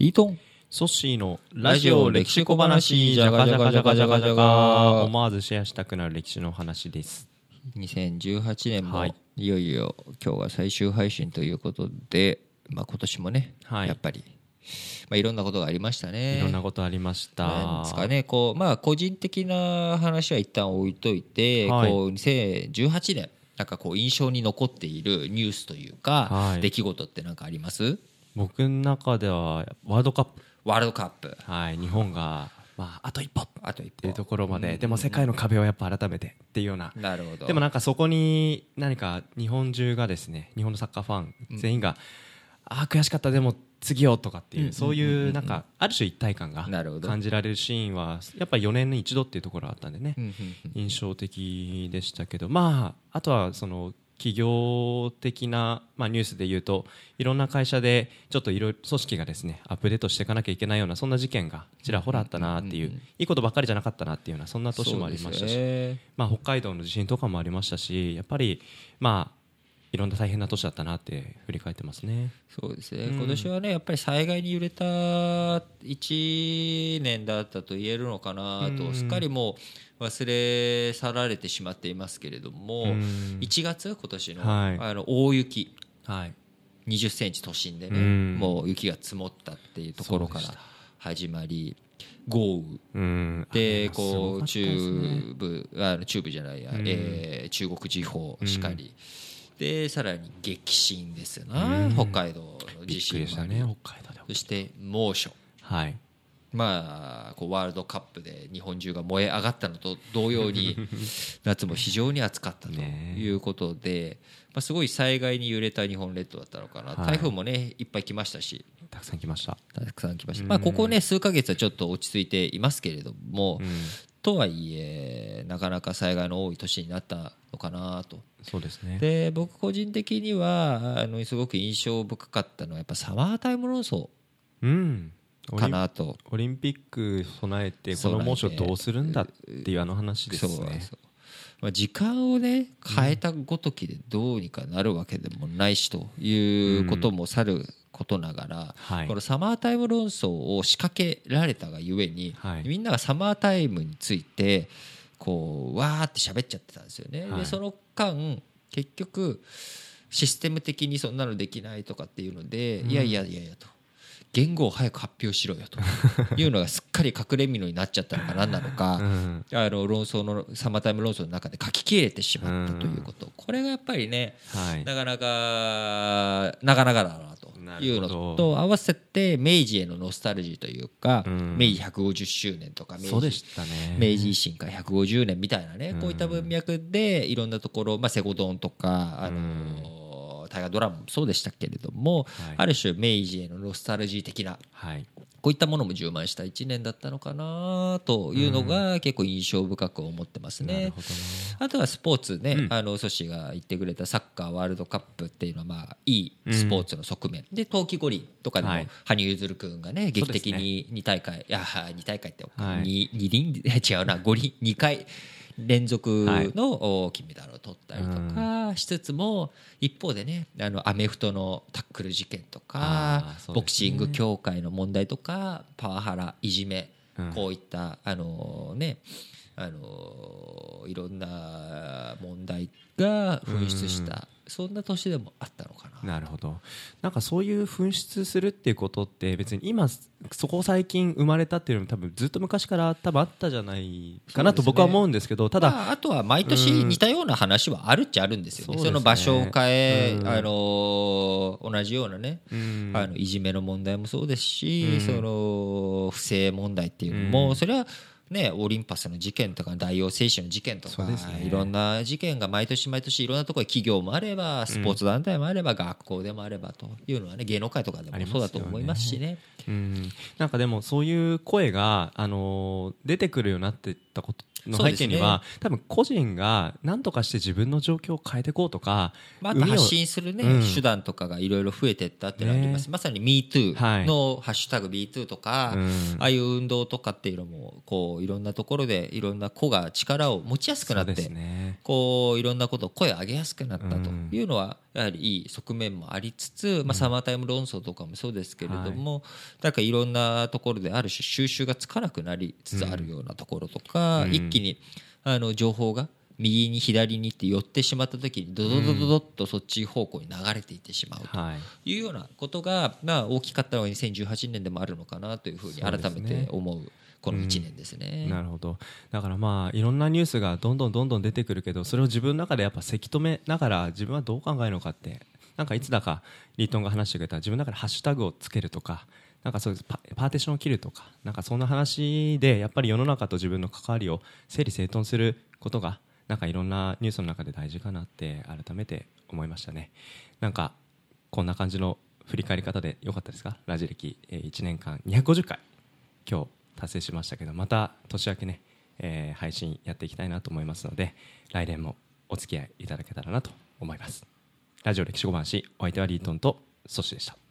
リートン。ソッシーのラジオ歴史小話じゃがじゃがじゃがじゃがじゃが思わずシェアしたくなる歴史の話です。2018年も、はい。い、よいよ今日が最終配信ということで、まあ、今年もね、はい。やっぱり、まあ、いろんなことがありましたね。いろんなことありました。なんですかねこうまあ個人的な話は一旦置いといて、はい。こう2018年なんかこう印象に残っているニュースというか、はい。出来事って何かあります？僕の中ではワールドカップ。ワールドカップ。はい日本がまああと一歩。っあと一歩。ていうところまで。でも世界の壁をやっぱ改めてっていうような。なるほど。でもなんかそこに何か日本中がですね日本のサッカーファン全員が、ああ悔しかったでも次よとかっていう、そういうなんかある種一体感が感じられるシーンはやっぱり4年に一度っていうところがあったんでね、印象的でしたけど。まああとはその企業的な、まあ、ニュースで言うといろんな会社でちょっといろいろ組織がですねアップデートしていかなきゃいけないようなそんな事件がちらほらあったなっていう、いいことばっかりじゃなかったなっていうようなそんな年もありましたし、ね。まあ、北海道の地震とかもありましたしやっぱりまあいろんな大変な年だったなって振り返ってますね。そうですね、うん。今年はねやっぱり災害に揺れた1年だったと言えるのかなと、うん。すっかりもう忘れ去られてしまっていますけれども、うん。1月今年の,、はい。あの大雪。はい。20センチ都心でね、うん。もう雪が積もったっていうところから始まり豪雨。うん。であこう中部あの中部じゃないや、うん。えー中国地方しかり、でさらに激震ですな、うん。北海道の地震もあり、ね北海道でそして猛暑。はい。まあこうワールドカップで日本中が燃え上がったのと同様に 夏も非常に暑かったとね。いうことで、まあ、すごい災害に揺れた日本列島だったのかな、はい。台風もねいっぱい来ましたし。たくさん来ました、たくさん来ました、うん。まあ、ここね数ヶ月はちょっと落ち着いていますけれども、うん、とはいえなかなか災害の多い年になったのかなと。そうですね。で僕個人的にはあのすごく印象深かったのはやっぱサマータイム論争かンなと。オリンピック備えてこの猛暑どうするんだっていうあの話ですね。そうそうまあ、時間をね変えたごときでどうにかなるわけでもないしということもさることながら、はい。このサマータイム論争を仕掛けられたがゆえに、はい。みんながサマータイムについてこうわーって喋っちゃってたんですよね。はい。でその間結局システム的にそんなのできないとかっていうので、いやいやいやいやと。言語を早く発表しろよと。いうのがすっかり隠れ蓑になっちゃったのか何なのか、うん。あの論争のサマータイム論争の中で書き切れてしまったということ、これがやっぱりねはい。なかなかなかなかだな。というのと合わせて明治へのノスタルジーというか、うん。明治150周年とか明そうで治したね。明治維新から150年みたいなね、こういった文脈でいろんなところ、まあ、セゴドンとか、あの大河ドラマもそうでしたけれども、はい。ある種明治へのノスタルジー的なはいこういったものも充満した1年だったのかなというのが結構印象深く思ってますね。あとはスポーツね、うん。あのソシが言ってくれたサッカーワールドカップっていうのはまあいいスポーツの側面、で冬季五輪とかでもはい。羽生結弦君がね劇的に2大会、いや2大会って、はい。二二輪？違うな五輪？2回連続のお金メダルを取ったりとかしつつも一方でねあのアメフトのタックル事件とかボクシング協会の問題とかパワハラいじめうん。こういったあのねあのいろんな問題が噴出したそんな年でもあったのかな。なるほど。なんかそういう噴出するっていうことって別に今そこ最近生まれたっていうのも多分ずっと昔から多分あったじゃないかなと僕は思うんですけどただまあ、あとは毎年似たような話はあるっちゃあるんですよね、そね。の場所を変え、うん。あの同じようなね、うん。あのいじめの問題もそうですし、うん。その不正問題っていうのも、うん。それはね、オリンパスの事件とか大王製紙の事件とか、ね。いろんな事件が毎年毎年いろんなところ企業もあればスポーツ団体もあれば、学校でもあればというのはね芸能界とかでもそうだと思いますしね。うん、なんかでもそういう声が、あのー出てくるようになってたことの背景には、多分個人が何とかして自分の状況を変えていこうとか、まあ、発信するね、うん。手段とかがいろいろ増えてったっていうのがあります、まさに MeToo はいのハッシュタグ MeToo とか、うん。ああいう運動とかっていうのもこういろんなところでいろんな子が力を持ちやすくなって、ね。こういろんなことを声を上げやすくなったというのはやはりいい側面もありつつ、まあ、サマータイム論争とかもそうですけれども、なんかいろんなところである種収集がつかなくなりつつあるようなところとか、うん一気にあの情報が右に左にって寄ってしまった時にドドドドドッとそっち方向に流れていってしまうとはい。いうようなことが、まあ、大きかったのは2018年でもあるのかなというふうに改めて思うこの1年ですね。なるほど。だからまあいろんなニュースがどんどんどんどん出てくるけどそれを自分の中でやっぱせき止めながら自分はどう考えるのかってなんかいつだかリートンが話してくれた自分の中でハッシュタグをつけるとかなんかそういうパパーティションを切るとかなんかそんな話でやっぱり世の中と自分の関わりを整理整頓することがなんかいろんなニュースの中で大事かなって改めて思いましたね。なんかこんな感じの振り返り方でよかったですか？ラジ歴1年間250回今日達成しましたけどまた年明けね、えー配信やっていきたいなと思いますので来年もお付き合いいただけたらなと思います。ラジオ歴史小話お相手はリートンとソシでした。